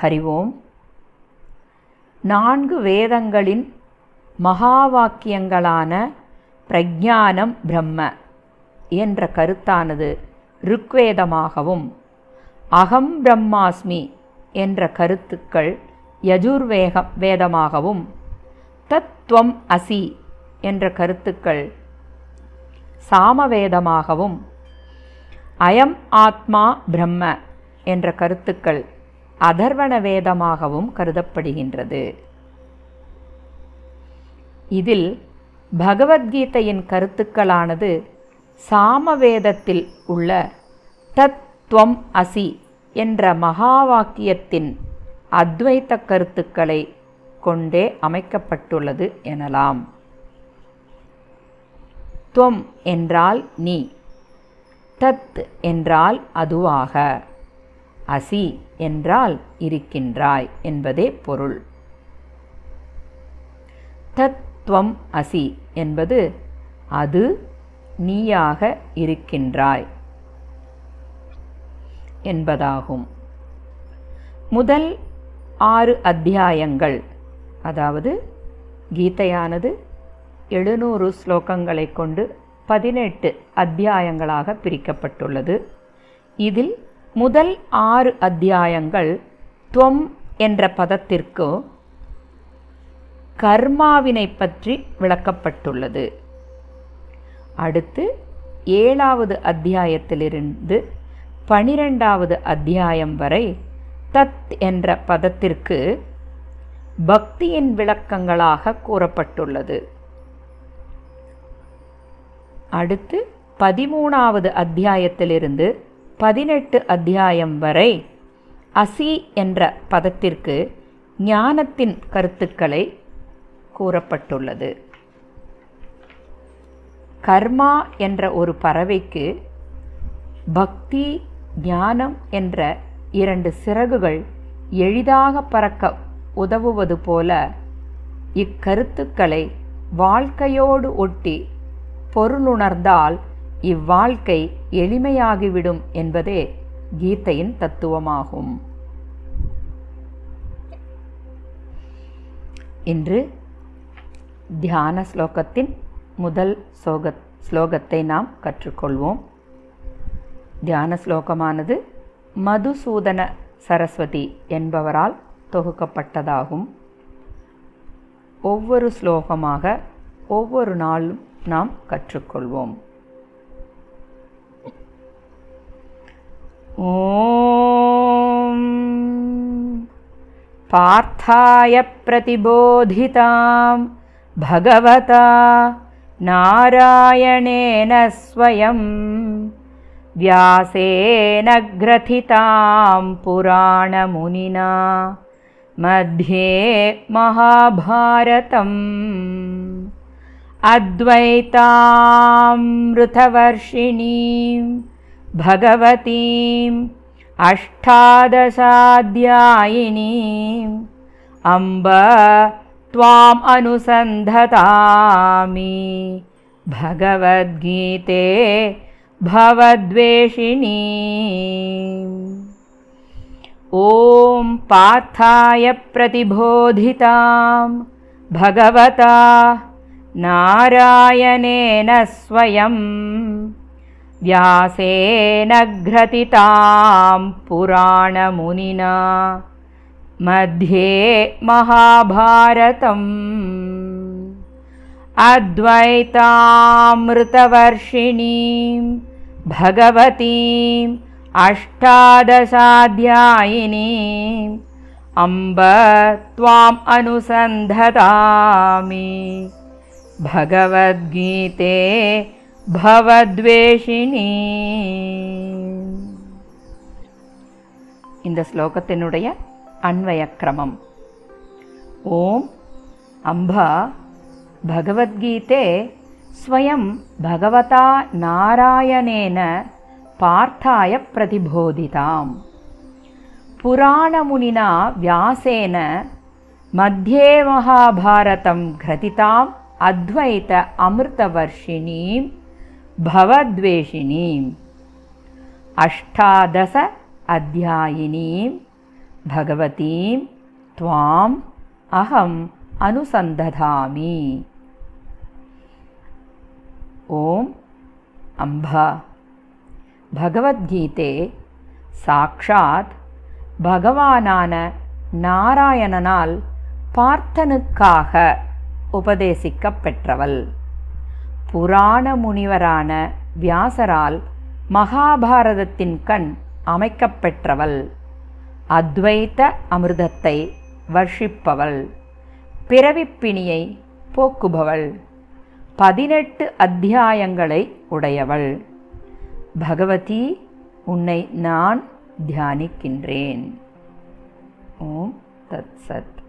ஹரி ஓம் நான்கு வேதங்களின் மகா வாக்கியங்களான பிரஜானம் பிரம்ம என்ற கருத்தானது ருக்வேதமாகவும் அகம் பிரம்மாஸ்மி என்ற கருத்துக்கள் யஜுர்வேக வேதமாகவும் தத்துவம் அசி என்ற கருத்துக்கள் சாமவேதமாகவும் அயம் ஆத்மா பிரம்ம என்ற கருத்துக்கள் அதர்வண வேதமாகவும் கருதப்படுகின்றது. இதில் பகவத்கீதையின் கருத்துக்களானது சாமவேதத்தில் உள்ள தத்வம் அசி என்ற மகா வாக்கியத்தின் அத்வைத்த கருத்துக்களை கொண்டே அமைக்கப்பட்டுள்ளது எனலாம். துவம் என்றால் நீ தத் என்றால் அதுவாக. அசி என்றால் இருக்கின்றாய் என்பதே பொருள். தத்துவம் அசி என்பது அது நீயாக இருக்கின்றாய் என்பதாகும். முதல் ஆறு அத்தியாயங்கள் அதாவது கீதையானது எழுநூறு ஸ்லோகங்களை கொண்டு பதினெட்டு அத்தியாயங்களாக பிரிக்கப்பட்டுள்ளது. இதில் முதல் ஆறு அத்தியாயங்கள் துவம் என்ற பதத்திற்கு கர்மாவினை பற்றி விளக்கப்பட்டுள்ளது. அடுத்து ஏழாவது அத்தியாயத்திலிருந்து பனிரெண்டாவது அத்தியாயம் வரை தத் என்ற பதத்திற்கு பக்தியின் விளக்கங்களாக கூறப்பட்டுள்ளது. அடுத்து பதிமூணாவது அத்தியாயத்திலிருந்து பதினெட்டு அத்தியாயம் வரை அசி என்ற பதத்திற்கு ஞானத்தின் கருத்துக்களை கூறப்பட்டுள்ளது. கர்மா என்ற ஒரு பறவைக்கு பக்தி ஞானம் என்ற இரண்டு சிறகுகள் எளிதாக பறக்க உதவுவது போல இக்கருத்துக்களை வாழ்க்கையோடு ஒட்டி பொருளுணர்ந்தால் இவ்வாழ்க்கை எளிமையாகிவிடும் என்பதே கீதையின் தத்துவமாகும். இன்று தியான ஸ்லோகத்தின் முதல் ஸ்லோக ஸ்லோகத்தை நாம் கற்றுக்கொள்வோம். தியான ஸ்லோகமானது மதுசூதன சரஸ்வதி என்பவரால் தொகுக்கப்பட்டதாகும். ஒவ்வொரு ஸ்லோகமாக ஒவ்வொரு நாளும் நாம் கற்றுக்கொள்வோம். पार्थाय प्रतिबोधितां। भगवता नारायणेन स्वयं। व्यासेन ग्रथितां पुराणमुनिना। मध्ये महाभारतम्। अद्वैतामृतवर्षिणीं भगवतीं अष्टादशाध्यायिनीम् अम्ब त्वाम् अनुसन्धतामि। भगवद्गीते भवद्वेषिणी। ॐ पार्थाय प्रतिबोधितां भगवता नारायणेन स्वयं व्यासेन ग्रथितां पुराणमुनिना। मध्ये महाभारतम्। अद्वैतामृतवर्षिणीं भगवतीम् अष्टादशाध्यायिनीम् अम्ब त्वाम् अनुसन्धतामि। भगवद्गीते भवद्वेषिणी இந்த ஸ்லோகத்தினுடைய அன்வய கிரமம் ஓம் அம்பா பகவத்கீதே ஸ்வயம் பகவதா நாராயணேன பார்த்தாய பிரதிபோதிதாம் புராணமுனினா வியாசேன மத்தியே மகாபாரதம் கிரதிதாம் அத்வைத அமிர்தவர்ஷிணீம் பவத்வேஷிணீம் அஷ்டாதச அத்தியாயினீம் பகவதீம் துவாம் அகம் அனுசந்ததாமி ஓம் அம்பா பகவத்கீதை சாக்ஷாத் பகவானான நாராயணனால் பார்த்தனுக்காக உபதேசிக்கப்பெற்றவள் புராண முனிவரான வியாசரால் மகாபாரதத்தின் கண் அமைக்கப்பெற்றவள். அத்வைத்த அமிர்தத்தை வர்ஷிப்பவள். பிறவிப்பிணியை போக்குபவள். பதினெட்டு அத்தியாயங்களை உடையவள். பகவதி உன்னை நான் தியானிக்கின்றேன். ஓம் தத் சத்.